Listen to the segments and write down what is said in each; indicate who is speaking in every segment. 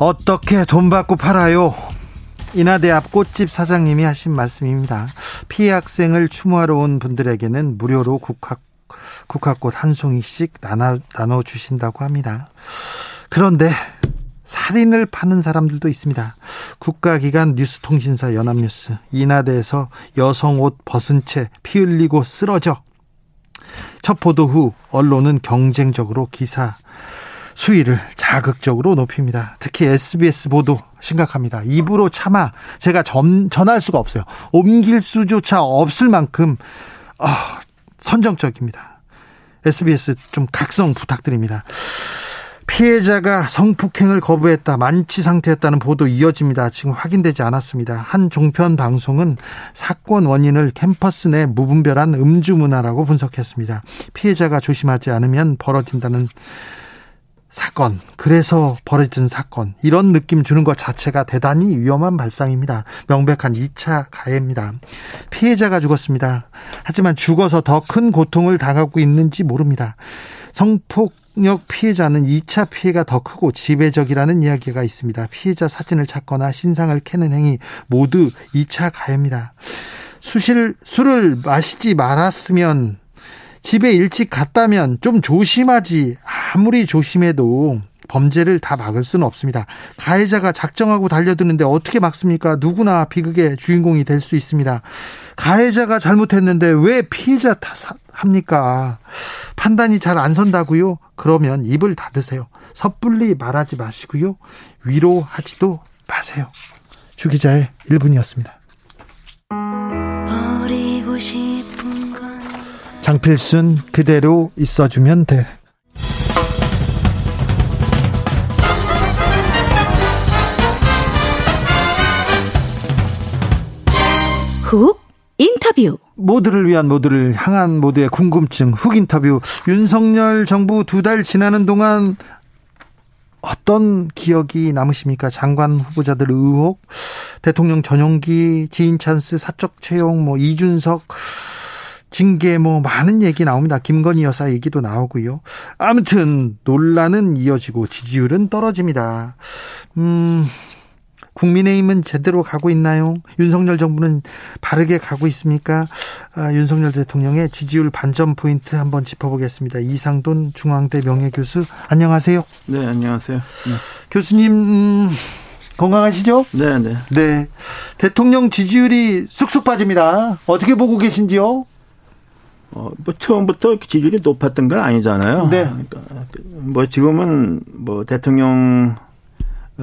Speaker 1: 어떻게 돈 받고 팔아요? 인하대 앞 꽃집 사장님이 하신 말씀입니다. 피해 학생을 추모하러 온 분들에게는 무료로 국학, 국화꽃 한 송이씩 나눠, 나눠주신다고 합니다. 그런데 살인을 파는 사람들도 있습니다. 국가기관 뉴스통신사 연합뉴스 인하대에서 여성 옷 벗은 채 피 흘리고 쓰러져 첫 보도 후 언론은 경쟁적으로 기사 수위를 자극적으로 높입니다. 특히 SBS 보도 심각합니다. 입으로 참아 제가 전, 전할 수가 없어요. 옮길 수조차 없을 만큼 아, 선정적입니다. SBS 좀 각성 부탁드립니다. 피해자가 성폭행을 거부했다, 만취 상태였다는 보도 이어집니다. 지금 확인되지 않았습니다. 한 종편 방송은 사건 원인을 캠퍼스 내 무분별한 음주 문화라고 분석했습니다. 피해자가 조심하지 않으면 벌어진다는 사건, 그래서 벌어진 사건, 이런 느낌 주는 것 자체가 대단히 위험한 발상입니다. 명백한 2차 가해입니다. 피해자가 죽었습니다. 하지만 죽어서 더 큰 고통을 당하고 있는지 모릅니다. 성폭 폭력 피해자는 2차 피해가 더 크고 지배적이라는 이야기가 있습니다. 피해자 사진을 찾거나 신상을 캐는 행위 모두 2차 가해입니다. 수실, 술을 마시지 말았으면 집에 일찍 갔다면 좀 조심하지. 아무리 조심해도 범죄를 다 막을 수는 없습니다. 가해자가 작정하고 달려드는데 어떻게 막습니까? 누구나 비극의 주인공이 될 수 있습니다. 가해자가 잘못했는데 왜 피해자 탓합니까? 판단이 잘 안 선다고요? 그러면 입을 닫으세요. 섣불리 말하지 마시고요. 위로하지도 마세요. 주 기자의 1분이었습니다. 장필순 그대로 있어주면 돼.
Speaker 2: 훅 인터뷰
Speaker 1: 모두를 위한 모두를 향한 모두의 궁금증 훅 인터뷰 윤석열 정부 두 달 지나는 동안 어떤 기억이 남으십니까? 장관 후보자들 의혹, 대통령 전용기, 지인 찬스, 사적 채용, 뭐 이준석 징계 뭐 많은 얘기 나옵니다. 김건희 여사 얘기도 나오고요. 아무튼 논란은 이어지고 지지율은 떨어집니다. 음, 국민의힘은 제대로 가고 있나요? 윤석열 정부는 바르게 가고 있습니까? 아, 윤석열 대통령의 지지율 반전 포인트 한번 짚어보겠습니다. 이상돈 중앙대 명예교수 안녕하세요.
Speaker 3: 네, 안녕하세요. 네.
Speaker 1: 교수님 음, 건강하시죠?
Speaker 3: 네, 네.
Speaker 1: 네. 대통령 지지율이 쑥쑥 빠집니다. 어떻게 보고 계신지요?
Speaker 3: 어, 뭐 처음부터 지지율이 높았던 건 아니잖아요.
Speaker 1: 네.
Speaker 3: 그러니까 뭐 지금은 뭐 대통령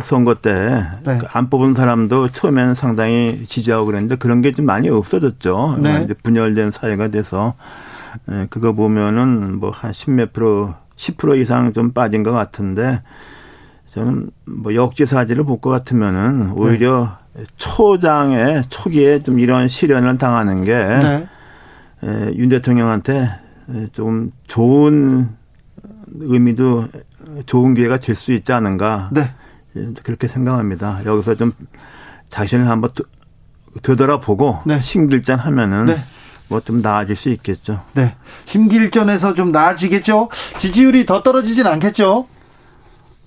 Speaker 3: 선거 때안 네. 그 뽑은 사람도 처음에는 상당히 지지하고 그랬는데 그런 게 좀 많이 없어졌죠. 네. 이제 분열된 사회가 돼서 예, 그거 보면은 뭐 한 십몇 프로, 10% 이상 좀 빠진 것 같은데 저는 뭐 역지사지를 볼 것 같으면은 오히려 네. 초장에 초기에 좀 이런 시련을 당하는 게 윤 네. 예, 대통령한테 좀 좋은 의미도 좋은 기회가 될 수 있지 않은가.
Speaker 1: 네.
Speaker 3: 그렇게 생각합니다. 여기서 좀 자신을 한번 되돌아보고 네. 심길전 하면은 네. 뭐좀 나아질 수 있겠죠.
Speaker 1: 네. 심길전에서 좀 나아지겠죠. 지지율이 더 떨어지진 않겠죠.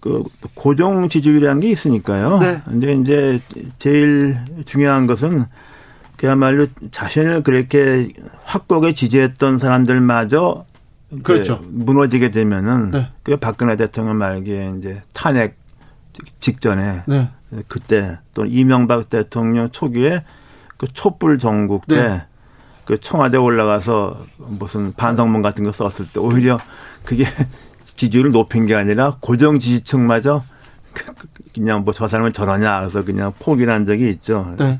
Speaker 3: 그 고정 지지율이라는 게 있으니까요. 네. 근데 이제 제일 중요한 것은 그야말로 자신을 그렇게 확고하게 지지했던 사람들마저
Speaker 1: 그렇죠.
Speaker 3: 무너지게 되면은 네. 그 박근혜 대통령 말기에 이제 탄핵 직전에 네. 그때 또 이명박 대통령 초기에 그 촛불 전국 때그 네. 청와대 올라가서 무슨 반성문 같은 거 썼을 때 오히려 그게 지지율을 높인 게 아니라 고정 지지층마저 그냥 뭐 저 사람은 저러냐 그래서 그냥 포기한 적이 있죠. 네.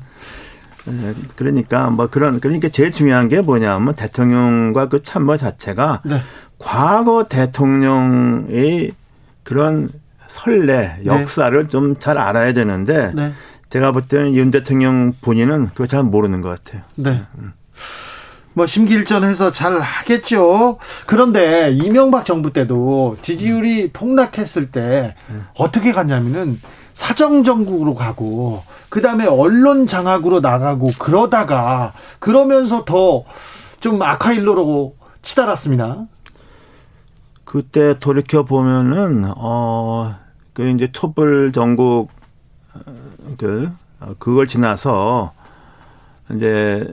Speaker 3: 네. 그러니까 뭐 그런 그러니까 제일 중요한 게 뭐냐면 대통령과 그 참모 자체가 네. 과거 대통령의 그런 설레, 네. 역사를 네. 좀잘 알아야 되는데 네. 제가 볼 때는 윤 대통령 본인은 그거 잘 모르는 것 같아요.
Speaker 1: 네. 음. 뭐 심기일전해서 잘 하겠죠. 그런데 이명박 정부 때도 지지율이 폭락했을 때 어떻게 갔냐면은 사정 정국으로 가고 그다음에 언론 장악으로 나가고 그러다가 그러면서 더 좀 악화일로로 치달았습니다.
Speaker 3: 그때 돌이켜 보면은 어그 이제 촛불 정국 그 그걸 지나서 이제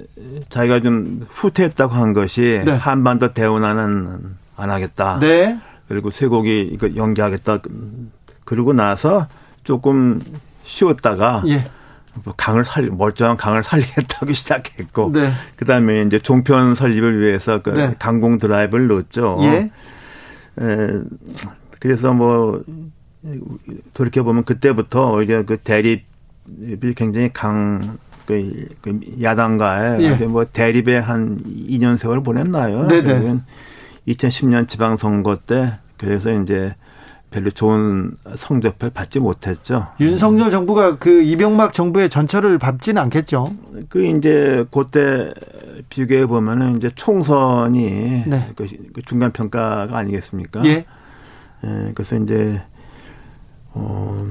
Speaker 3: 자기가 좀 후퇴했다고 한 것이 네. 한반도 대운하는 안 하겠다. 네. 그리고 쇠고기 이거 연기하겠다. 그러고 나서 조금 쉬었다가 예. 뭐 강을 살리 멀쩡한 강을 살리겠다고 시작했고 네. 그다음에 이제 종편 설립을 위해서 그 네. 강공 드라이브를 넣었죠. 예. 에, 그래서 뭐 돌이켜 보면 그때부터 오히려 그 대립이 굉장히 강 그, 그 야당과의 예. 뭐 대립의 한 2년 세월을 보냈나요? 네네. 2010년 지방선거 때 그래서 이제 별로 좋은 성적을 받지 못했죠.
Speaker 1: 윤석열 정부가 그 이병막 정부의 전철을 밟지는 않겠죠.
Speaker 3: 그 이제 그때 비교해 보면은 이제 총선이 네. 그, 그 중간 평가가 아니겠습니까? 예. 예. 그래서 이제 어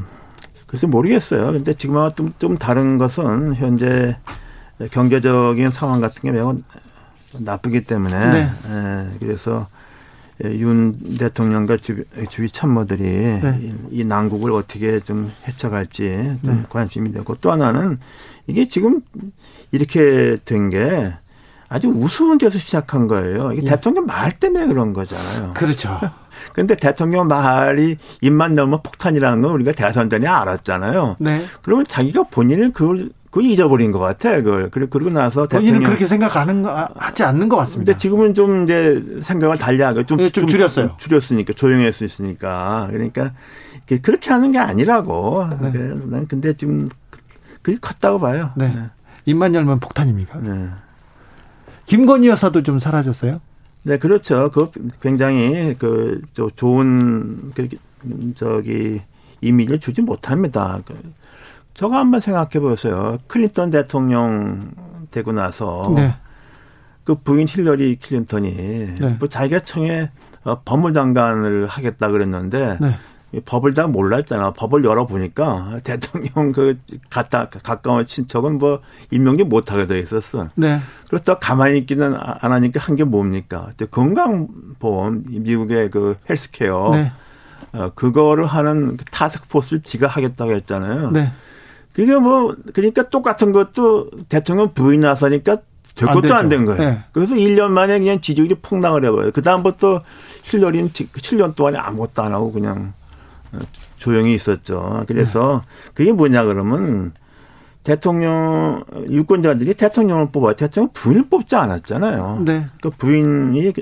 Speaker 3: 글쎄 모르겠어요. 근데 지금하고 좀, 좀 다른 것은 현재 경제적인 상황 같은 게 매우 나쁘기 때문에 네. 예, 그래서 윤 대통령과 주위, 주위 참모들이 네. 이, 이, 난국을 어떻게 좀 헤쳐갈지 좀 네. 관심이 되고 또 하나는 이게 지금 이렇게 된 게 아주 우스운 데서 시작한 거예요. 이게 예. 대통령 말 때문에 그런 거잖아요.
Speaker 1: 그렇죠.
Speaker 3: 근데 대통령 말이 입만 넣으면 폭탄이라는 건 우리가 대선 전에 알았잖아요. 네. 그러면 자기가 본인은 그걸 그 잊어버린 것 같아. 그걸 그리고 나서
Speaker 1: 대통령 그렇게 생각하는 거 하지 않는 것 같습니다.
Speaker 3: 근데 지금은 좀 이제 생각을 달리하고 좀,
Speaker 1: 네, 좀, 좀 줄였어요.
Speaker 3: 줄였으니까 조용할 수 있으니까 그러니까 그렇게 하는 게 아니라고. 네. 난 근데 지금 그게 컸다고 봐요.
Speaker 1: 네. 네. 입만 열면 폭탄입니까? 네. 김건희 여사도 좀 사라졌어요?
Speaker 3: 네, 그렇죠. 그 굉장히 그 좋은 그 저기 이미지를 주지 못합니다. 그 저거 한번 생각해 보세요. 클린턴 대통령 되고 나서 네. 그 부인 힐러리 클린턴이 네. 뭐 자기가 청에 어, 법무장관을 하겠다 그랬는데 네. 법을 다 몰랐잖아. 법을 열어보니까 대통령 그 갔다 가까운 친척은 뭐 임명이 못하게 돼 있었어. 네. 그렇다 가만히 있기는 안 하니까 한 게 뭡니까? 건강보험 미국의 그 헬스케어 네. 어, 그거를 하는 그 타스크포스를 지가 하겠다고 했잖아요. 네. 그게 뭐 그러니까 똑같은 것도 대통령 부인 나서니까 될 것도 안 된 거예요. 네. 그래서 1년 만에 그냥 지지율이 폭락을 해버려요. 그다음부터 힐러리는 7년 동안에 아무것도 안 하고 그냥 조용히 있었죠. 그래서 그게 뭐냐 그러면 대통령 유권자들이 대통령을 뽑아 대통령 부인을 뽑지 않았잖아요. 네. 그 부인이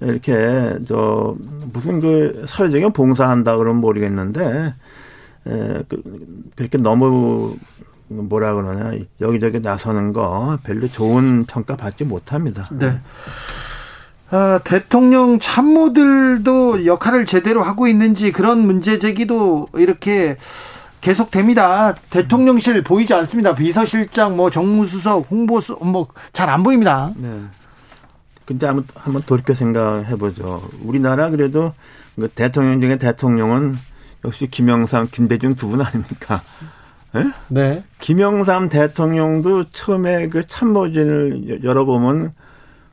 Speaker 3: 이렇게 저 무슨 그 사회적인 봉사한다 그러면 모르겠는데 에, 그, 그렇게 너무 뭐라 그러냐 여기저기 나서는 거 별로 좋은 평가 받지 못합니다. 네.
Speaker 1: 아, 대통령 참모들도 역할을 제대로 하고 있는지 그런 문제 제기도 이렇게 계속됩니다. 대통령실 보이지 않습니다. 비서실장, 뭐 정무수석, 홍보수 뭐 잘 안 보입니다. 네.
Speaker 3: 근데 한번 한번 돌이켜 생각해 보죠. 우리나라 그래도 그 대통령 중에 대통령은 역시 김영삼, 김대중 두 분 아닙니까? 네? 네. 김영삼 대통령도 처음에 그 참모진을 열어보면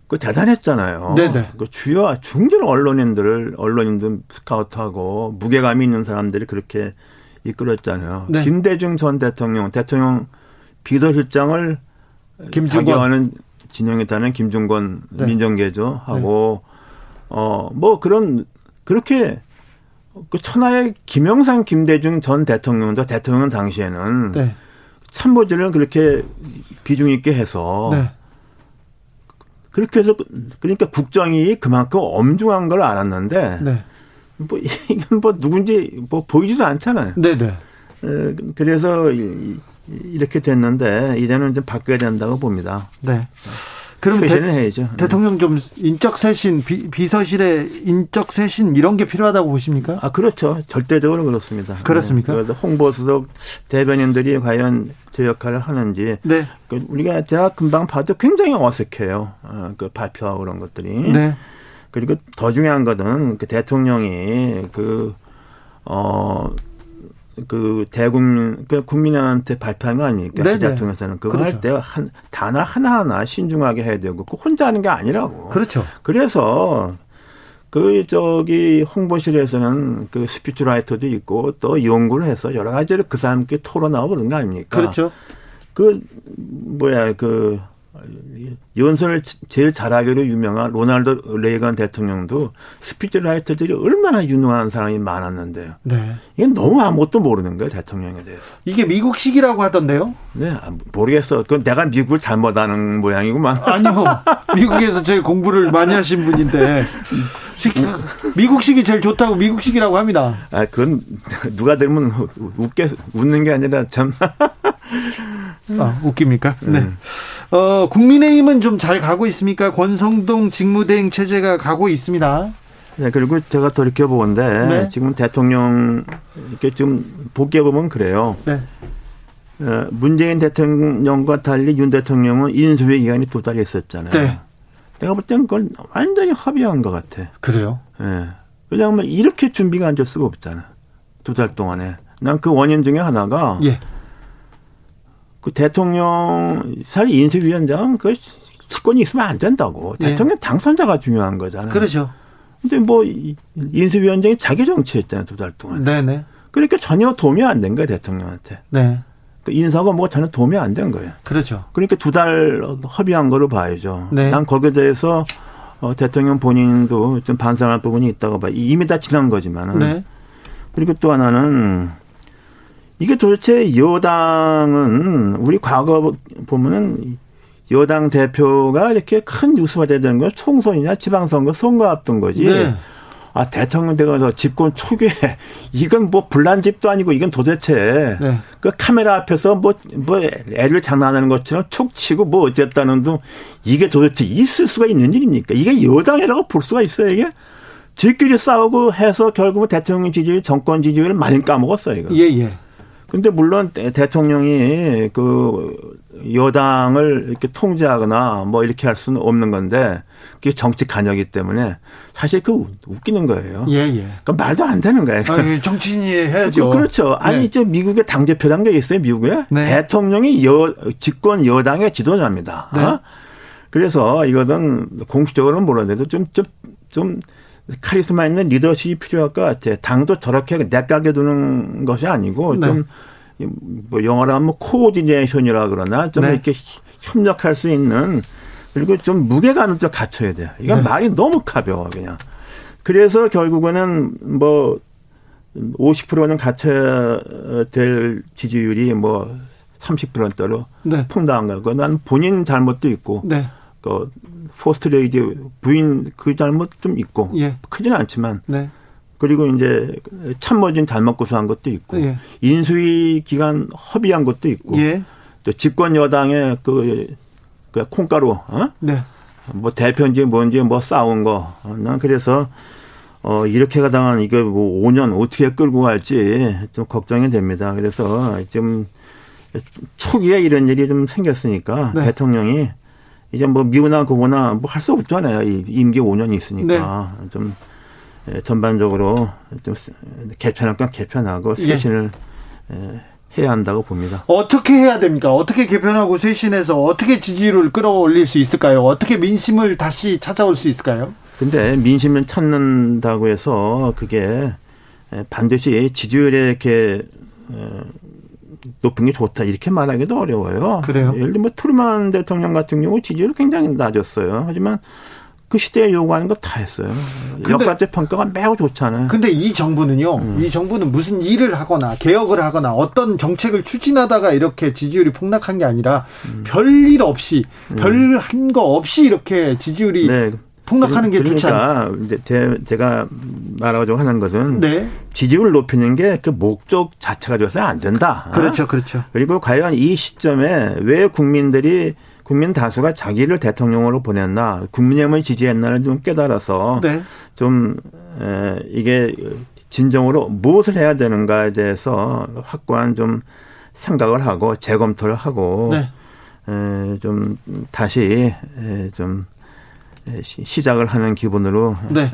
Speaker 3: 그 대단했잖아요. 네네. 그 주요 중진 언론인들을 언론인들 스카우트하고 무게감이 있는 사람들이 그렇게 이끌었잖아요. 네. 김대중 전 대통령 대통령 비서실장을 자기와는 진영했다는 김종건 네. 민정계죠 하고 네. 어뭐 그런 그렇게 그 천하의 김영삼 김대중 전 대통령도 대통령 당시에는 네. 참모진을 그렇게 비중 있게 해서 네. 그렇게 해서 그러니까 국정이 그만큼 엄중한 걸 알았는데 네. 뭐 이건 뭐 누군지 뭐 보이지도 않잖아요. 네네. 네. 그래서 이렇게 됐는데 이제는 좀 바뀌어야 된다고 봅니다. 네.
Speaker 1: 그럼 대, 해야죠. 대통령 좀 인적 쇄신, 비, 비서실의 인적 쇄신 이런 게 필요하다고 보십니까?
Speaker 3: 아 그렇죠. 절대적으로 그렇습니다.
Speaker 1: 그렇습니까?
Speaker 3: 네. 홍보 수석 대변인들이 과연 제 역할을 하는지. 네. 그 우리가 대학 금방 봐도 굉장히 어색해요. 어, 그 발표하고 그런 것들이. 네. 그리고 더 중요한 것은 그 대통령이 그, 어, 그 대국민 그 국민한테 발표한 거 아닙니까? 네, 그 대통령에서는 그거 그렇죠. 할때 한 단어 하나 하나 신중하게 해야 되고 그 혼자 하는 게 아니라고.
Speaker 1: 그렇죠.
Speaker 3: 그래서 그 저기 홍보실에서는 그 speechwriter도 있고 또 연구를 해서 여러 가지를 그 사람께 토론하고 그런 거 아닙니까?
Speaker 1: 그렇죠.
Speaker 3: 그 뭐야 그 연설을 제일 잘하기로 유명한 로날드 레이건 대통령도 speechwriter들이 얼마나 유능한 사람이 많았는데요. 네. 이건 너무 아무것도 모르는 거예요, 대통령에 대해서.
Speaker 1: 이게 미국식이라고 하던데요?
Speaker 3: 네, 아, 모르겠어. 그건 내가 미국을 잘못하는 모양이구만.
Speaker 1: 아니요. 미국에서 제일 공부를 많이 하신 분인데. 미국식이 제일 좋다고 미국식이라고 합니다.
Speaker 3: 아, 그건 누가 들으면 웃게, 웃는 게 아니라 참.
Speaker 1: 아, 웃깁니까? 네. 음. 어, 국민의힘은 좀 잘 가고 있습니까? 권성동 직무대행 체제가 가고 있습니다.
Speaker 3: 네, 그리고 제가 돌이켜보건데 네. 지금 대통령 이렇게 지금 보게 보면 그래요. 네. 어, 문재인 대통령과 달리 윤 대통령은 인수위 기간이 도달했었잖아요. 네. 내가 볼 때는 그걸 완전히 합의한 것 같아.
Speaker 1: 그래요?
Speaker 3: 예. 네. 왜냐하면 이렇게 준비가 안 될 수가 없잖아. 두 달 동안에. 난 그 원인 중에 하나가 예. 그 대통령 사실 인수위원장 그 특권이 있으면 안 된다고. 네. 대통령 당선자가 중요한 거잖아요.
Speaker 1: 그렇죠.
Speaker 3: 근데 뭐 인수위원장이 자기 정치했잖아요 두 달 동안.
Speaker 1: 네네.
Speaker 3: 그러니까 전혀 도움이 안 된 거예요 대통령한테.
Speaker 1: 네.
Speaker 3: 그 인사가 뭐 전혀 도움이 안 된 거예요.
Speaker 1: 그렇죠.
Speaker 3: 그러니까 두달 협의한 거로 봐야죠. 네. 난 거기에 대해서 어, 대통령 본인도 좀 반성할 부분이 있다고 봐. 이미 다 지난 거지만은. 네. 그리고 또 하나는 이게 도대체 여당은 우리 과거 보면은 여당 대표가 이렇게 큰 뉴스가 되는 건 총선이냐 지방선거 선거 앞둔 거지. 네. 아 대통령 되가서 집권 초기에 이건 뭐 불난 집도 아니고 이건 도대체 네. 그 카메라 앞에서 뭐뭐 뭐 애를 장난하는 것처럼 툭 치고 뭐 어쨌다는 둥 이게 도대체 있을 수가 있는 일입니까? 이게 여당이라고 볼 수가 있어요 이게? 지끼리 싸우고 해서 결국은 대통령 지지율 정권 지지율을 많이 까먹었어요 이거.
Speaker 1: 예 예.
Speaker 3: 근데 물론 대통령이 그 여당을 이렇게 통제하거나 뭐 이렇게 할 수는 없는 건데 그게 정치 관여기 때문에 사실 그 웃기는 거예요.
Speaker 1: 예, 예.
Speaker 3: 그 말도 안 되는 거예요.
Speaker 1: 아니, 정치인이 해야죠.
Speaker 3: 그, 그렇죠. 아니, 네. 저 미국의 당대표란 게 있어요, 미국에. 네. 대통령이 여, 집권 여당의 지도자입니다. 네. 어? 그래서 이거는 공식적으로는 몰라도 좀, 좀, 좀 카리스마 있는 리더십이 필요할 것 같아. 당도 저렇게 내까게 두는 것이 아니고 네. 좀뭐 영어로 하면 코디네이션이라 그러나 좀 네. 이렇게 협력할 수 있는 그리고 좀 무게감을 좀 갖춰야 돼요. 이건 네. 말이 너무 가벼워 그냥. 그래서 결국에는 뭐 50%는 갖춰야 될 지지율이 뭐 30%대로 네. 퐁당한 거고 난 본인 잘못도 있고
Speaker 1: 네.
Speaker 3: 그 퍼스트레이디 부인 그 잘못 좀 있고 예. 크지는 않지만 네. 그리고 이제 참모진 잘못 고소한 것도 있고 예. 인수위 기간 허비한 것도 있고 예. 또 집권 여당의 그, 그 콩가루 어? 네. 뭐 대표인지 뭔지 뭐 싸운 거. 난 그래서 어 이렇게 가다가 이게 뭐 5년 어떻게 끌고 갈지 좀 걱정이 됩니다. 그래서 좀 초기에 이런 일이 좀 생겼으니까 네. 대통령이 이제 뭐 미우나 고거나 뭐 할 수 없잖아요. 임기 5년이 있으니까 네. 좀 예, 전반적으로 좀 개편할 건 개편하고 예. 쇄신을 예. 해야 한다고 봅니다.
Speaker 1: 어떻게 해야 됩니까? 어떻게 개편하고 쇄신해서 어떻게 지지율을 끌어올릴 수 있을까요? 어떻게 민심을 다시 찾아올 수 있을까요?
Speaker 3: 근데 민심을 찾는다고 해서 그게 반드시 지지율에 이렇게 높은 게 좋다 이렇게 말하기도 어려워요.
Speaker 1: 그래요?
Speaker 3: 예를 들면 뭐 트루만 대통령 같은 경우 지지율 굉장히 낮았어요. 하지만 그 시대에 요구하는 거 다 했어요. 역사적 평가가 매우 좋잖아요.
Speaker 1: 근데 이 정부는요. 음. 이 정부는 무슨 일을 하거나 개혁을 하거나 어떤 정책을 추진하다가 이렇게 지지율이 폭락한 게 아니라 음. 별일 없이 음. 별한 거 없이 이렇게 지지율이 네. 폭락하는 게 그러니까 좋지 않다.
Speaker 3: 이제 제 가 말하고 하는 것은 네. 지지율을 높이는 게 그 목적 자체가 되어서 안 된다.
Speaker 1: 그렇죠, 그렇죠.
Speaker 3: 그리고 과연 이 시점에 왜 국민들이 국민 다수가 자기를 대통령으로 보냈나 국민의힘을 지지했나를 좀 깨달아서 네. 좀 에, 이게 진정으로 무엇을 해야 되는가에 대해서 확고한 좀 생각을 하고 재검토를 하고 네. 에, 좀 다시 에, 좀 시작을 하는 기분으로 네.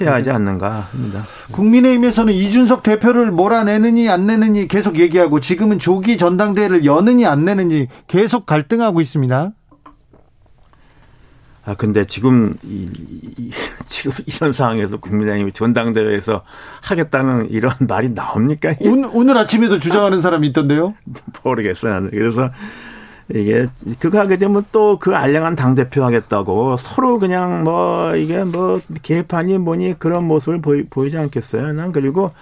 Speaker 3: 해야 하지 않는가 합니다.
Speaker 1: 국민의힘에서는 이준석 대표를 몰아내느니 안 내느니 계속 얘기하고 지금은 조기 전당대회를 여느니 안 내느니 계속 갈등하고 있습니다.
Speaker 3: 아 근데 지금 이, 이, 지금 이런 상황에서 국민의힘이 전당대회에서 하겠다는 이런 말이 나옵니까?
Speaker 1: 오늘, 오늘 아침에도 주장하는 사람이 있던데요?
Speaker 3: 모르겠어요. 그래서 이게 그거 하게 되면 또 그 알량한 당 대표 하겠다고 서로 그냥 뭐 이게 뭐 개판이 뭐니 그런 모습을 보이, 보이지 않겠어요. 난 그리고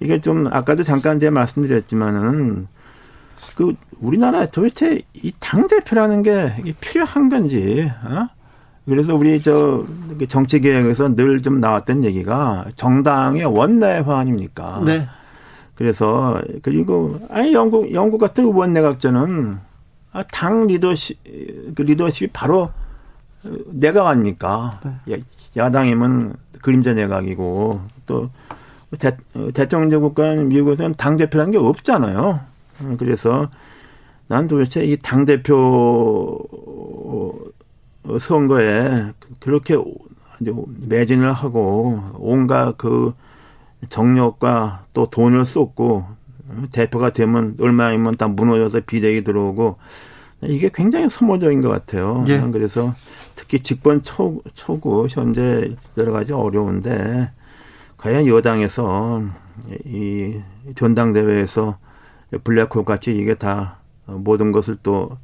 Speaker 3: 이게 좀 아까도 잠깐 제가 말씀드렸지만은 그 우리나라 도대체 이 당 대표라는 게 필요한 건지 어? 그래서 우리 저 정치 계획에서 늘 좀 나왔던 얘기가 정당의 원내화 아닙니까? 네. 그래서 그리고 아니 영국 영국 같은 원내각제는 아, 당 리더십 그 리더십이 바로 내각 아닙니까? 네. 야당이면 그림자 내각이고 또 대, 대통령 국가는 미국에서는 당 대표라는 게 없잖아요. 그래서 난 도대체 이 당 대표 선거에 그렇게 매진을 하고 온갖 그 정력과 또 돈을 쏟고 대표가 되면 얼마이면 다 무너져서 비대기 들어오고 이게 굉장히 소모적인 것 같아요. 예. 그래서 특히 집권 초, 초구 현재 여러 가지 어려운데 과연 여당에서 이 전당대회에서 블랙홀 같이 이게 다 모든 것을 또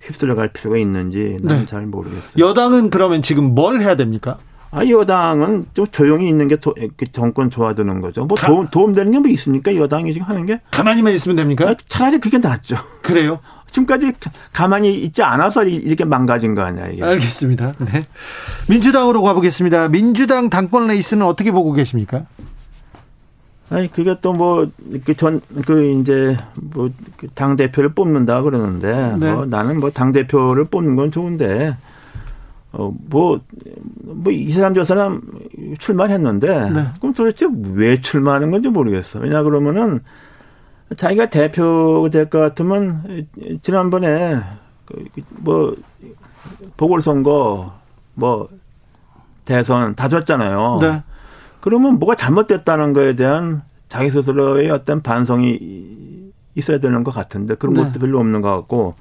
Speaker 3: 휩쓸려 갈 필요가 있는지 나는 네. 잘 모르겠어요.
Speaker 1: 여당은 그러면 지금 뭘 해야 됩니까?
Speaker 3: 아, 여당은 좀 조용히 있는 게 도, 그 정권 좋아드는 거죠. 뭐 가, 도움, 도움되는 게 뭐 있습니까? 여당이 지금 하는 게?
Speaker 1: 가만히만 있으면 됩니까? 아,
Speaker 3: 차라리 그게 낫죠.
Speaker 1: 그래요?
Speaker 3: 지금까지 가만히 있지 않아서 이렇게 망가진 거 아니야, 이게.
Speaker 1: 알겠습니다. 네. 민주당으로 가보겠습니다. 민주당 당권 레이스는 어떻게 보고 계십니까?
Speaker 3: 아니, 그게 또 뭐, 그 전, 그 이제 뭐, 그 당대표를 뽑는다 그러는데, 네. 뭐 나는 뭐 당대표를 뽑는 건 좋은데, 어, 뭐, 뭐, 이 사람 저 사람 출마했는데, 네. 그럼 도대체 왜 출마하는 건지 모르겠어. 왜냐 그러면은, 자기가 대표 될 것 같으면, 지난번에, 그, 뭐, 보궐선거, 뭐, 대선 다 졌잖아요. 네. 그러면 뭐가 잘못됐다는 거에 대한 자기 스스로의 어떤 반성이 있어야 되는 것 같은데, 그런 네. 것도 별로 없는 것 같고,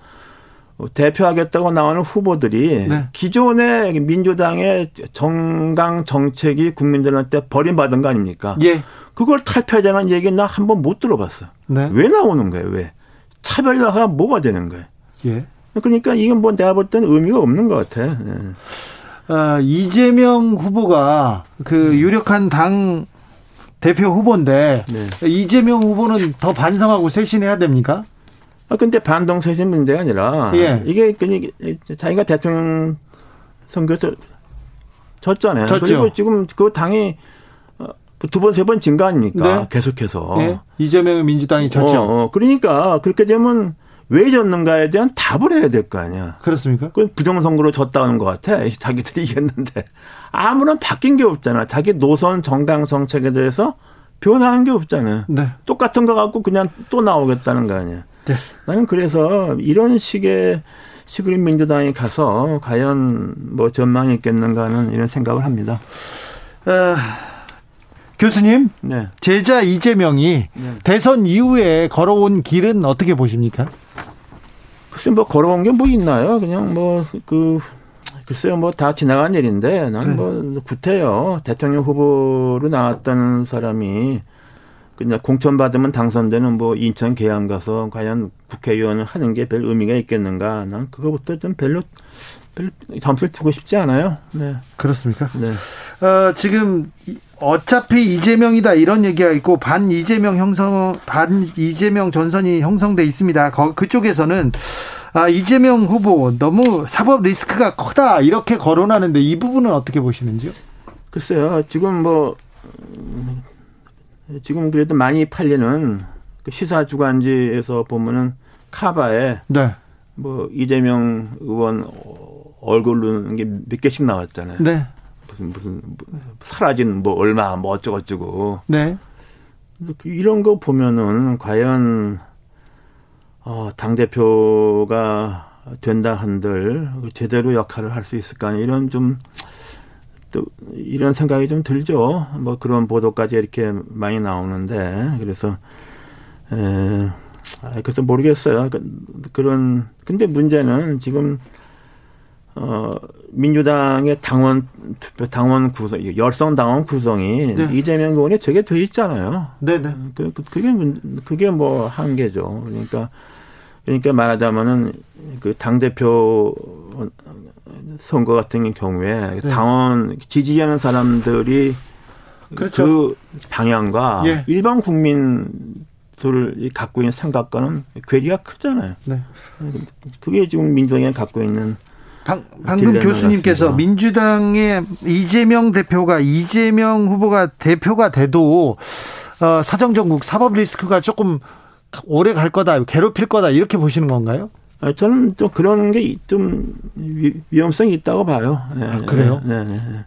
Speaker 3: 대표하겠다고 나오는 후보들이 네. 기존의 민주당의 정강 정책이 국민들한테 버림받은 거 아닙니까? 예. 그걸 탈피하자는 얘기 나 한 번 못 들어봤어. 네. 왜 나오는 거예요? 왜? 차별화가 뭐가 되는 거예요? 예. 그러니까 이건 뭐 내가 볼 때는 의미가 없는 것 같아. 예.
Speaker 1: 아, 이재명 후보가 그 음. 유력한 당 대표 후보인데 네. 이재명 후보는 더 반성하고 쇄신해야 됩니까?
Speaker 3: 아, 근데 반동세신 문제가 아니라 예. 이게 그냥 자기가 대통령 선거에서 졌잖아요. 졌죠. 그리고 지금 그 당이 어, 두 번, 세번진거 아닙니까? 네. 계속해서. 예.
Speaker 1: 이재명의 민주당이 졌죠. 어,
Speaker 3: 어, 그러니까 그렇게 되면 왜 졌는가에 대한 답을 해야 될 거 아니야.
Speaker 1: 그렇습니까?
Speaker 3: 그 부정선거로 졌다는 것 같아. 자기들이 이겼는데. 아무런 바뀐 게 없잖아. 자기 노선 정당 정책에 대해서 변화한 게 없잖아요. 네. 똑같은 거 갖고 그냥 또 나오겠다는 거 아니야. 네. 나는 그래서 이런 식의 시그린 민주당이 가서 과연 뭐 전망이 있겠는가 하는 이런 생각을 합니다. 어,
Speaker 1: 교수님, 네. 제자 이재명이 네. 대선 이후에 걸어온 길은 어떻게 보십니까?
Speaker 3: 글쎄 뭐 걸어온 게 뭐 있나요? 그냥 뭐그 글쎄요 뭐 다 지나간 일인데 나는 네. 뭐 구태여 대통령 후보로 나왔던 사람이 그냥 공천 받으면 당선되는 뭐 인천 계양 가서 과연 국회의원을 하는 게 별 의미가 있겠는가? 난 그거부터 좀 별로 별로 점수를 주고 싶지 않아요. 네.
Speaker 1: 그렇습니까? 네. 어, 지금 어차피 이재명이다 이런 얘기가 있고 반 이재명 형성 반 이재명 전선이 형성돼 있습니다. 거, 그쪽에서는 아, 이재명 후보 너무 사법 리스크가 크다 이렇게 거론하는데 이 부분은 어떻게 보시는지요?
Speaker 3: 글쎄요. 지금 뭐 지금 그래도 많이 팔리는 그 시사 주간지에서 보면은 카바에 네. 뭐 이재명 의원 얼굴 누는 게 몇 개씩 나왔잖아요. 네. 무슨 무슨 뭐 사라진 뭐 얼마 뭐 어쩌고 저쩌고. 네. 이런 거 보면은 과연 어당 대표가 된다 한들 제대로 역할을 할 수 있을까 이런 좀 또 이런 생각이 좀 들죠. 뭐 그런 보도까지 이렇게 많이 나오는데 그래서 에 아, 그래서 모르겠어요. 그, 그런 근데 문제는 지금 어 민주당의 당원 투표 당원 구성 열성 당원 구성이 네. 이재명 의원이 되게 돼 있잖아요. 네네. 네. 그, 그, 그게 그게 뭐 한계죠. 그러니까 그러니까 말하자면은 그 당 대표 선거 같은 경우에 네. 당원 지지하는 사람들이 그렇죠. 그 방향과 예. 일반 국민 들을 갖고 있는 생각과는 괴리가 크잖아요. 네. 그게 지금 민주당이 갖고 있는
Speaker 1: 방, 방금 교수님께서 같습니다. 민주당의 이재명 대표가 이재명 후보가 대표가 돼도 어, 사정정국 사법 리스크가 조금 오래 갈 거다, 괴롭힐 거다 이렇게 보시는 건가요?
Speaker 3: 아, 저는 좀 그런 게 좀 위험성이 있다고 봐요.
Speaker 1: 네, 아, 그래요? 네, 네, 네.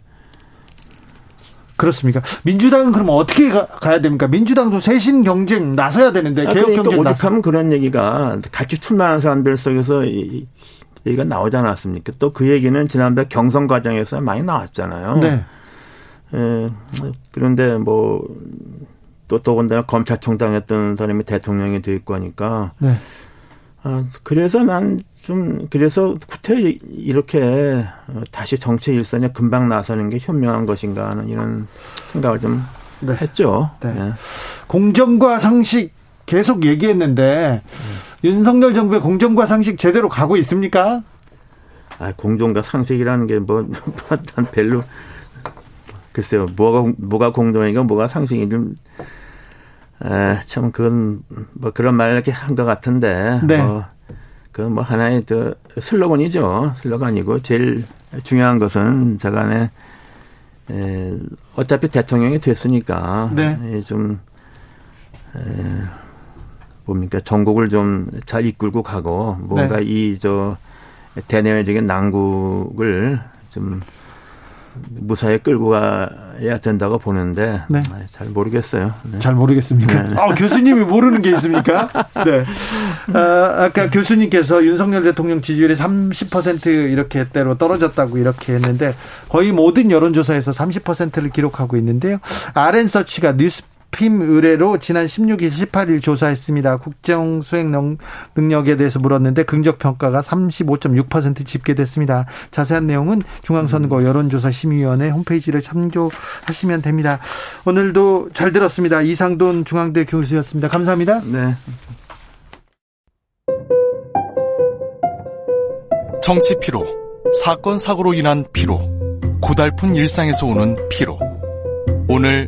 Speaker 1: 그렇습니까? 민주당은 그럼 어떻게 가, 야 됩니까? 민주당도 쇄신 경쟁 나서야 되는데 아, 개혁 그러니까 경쟁
Speaker 3: 오죽하면 그런 얘기가 같이 출마한 사람들 속에서 이, 얘기가 나오지 않았습니까? 또 그 얘기는 지난번 경선 과정에서 많이 나왔잖아요. 네. 예, 그런데 뭐, 또 더군다나 검찰총장 했던 사람이 대통령이 돼 있고 하니까. 네. 아, 그래서 난 좀, 그래서 구태 이렇게 다시 정치 일선에 금방 나서는 게 현명한 것인가 하는 이런 생각을 좀 네. 했죠. 네. 네.
Speaker 1: 공정과 상식 계속 얘기했는데 네. 윤석열 정부의 공정과 상식 제대로 가고 있습니까?
Speaker 3: 아, 공정과 상식이라는 게 뭐, 난 별로, 글쎄요, 뭐가, 뭐가 공정이고 뭐가 상식이 좀, 에, 참, 그건, 뭐 그런 말을 이렇게 한 것 같은데, 네. 뭐, 그뭐 하나의 그 슬로건이죠. 슬로건이고, 제일 중요한 것은 저간에, 에, 어차피 대통령이 됐으니까, 네. 좀, 에, 뭡니까, 전국을 좀 잘 이끌고 가고, 뭔가 네. 이, 저, 대내외적인 난국을 좀 무사히 끌고 가야 된다고 보는데 네. 아, 잘 모르겠어요.
Speaker 1: 네. 잘 모르겠습니까? 네. 아, 교수님이 모르는 게 있습니까? 네. 아, 아까 교수님께서 윤석열 대통령 지지율이 30% 이렇게 때로 떨어졌다고 이렇게 했는데 거의 모든 여론조사에서 30%를 기록하고 있는데요. 아랜서치가 뉴스 핌 의뢰로 지난 16일, 18일 조사했습니다. 국정 수행 능력에 대해서 물었는데 긍적 평가가 35.6% 집계됐습니다. 자세한 내용은 중앙선거 여론조사 심의위원회 홈페이지를 참조하시면 됩니다. 오늘도 잘 들었습니다. 이상돈 중앙대 교수였습니다. 감사합니다. 네.
Speaker 4: 정치 피로, 사건 사고로 인한 피로, 고달픈 일상에서 오는 피로. 오늘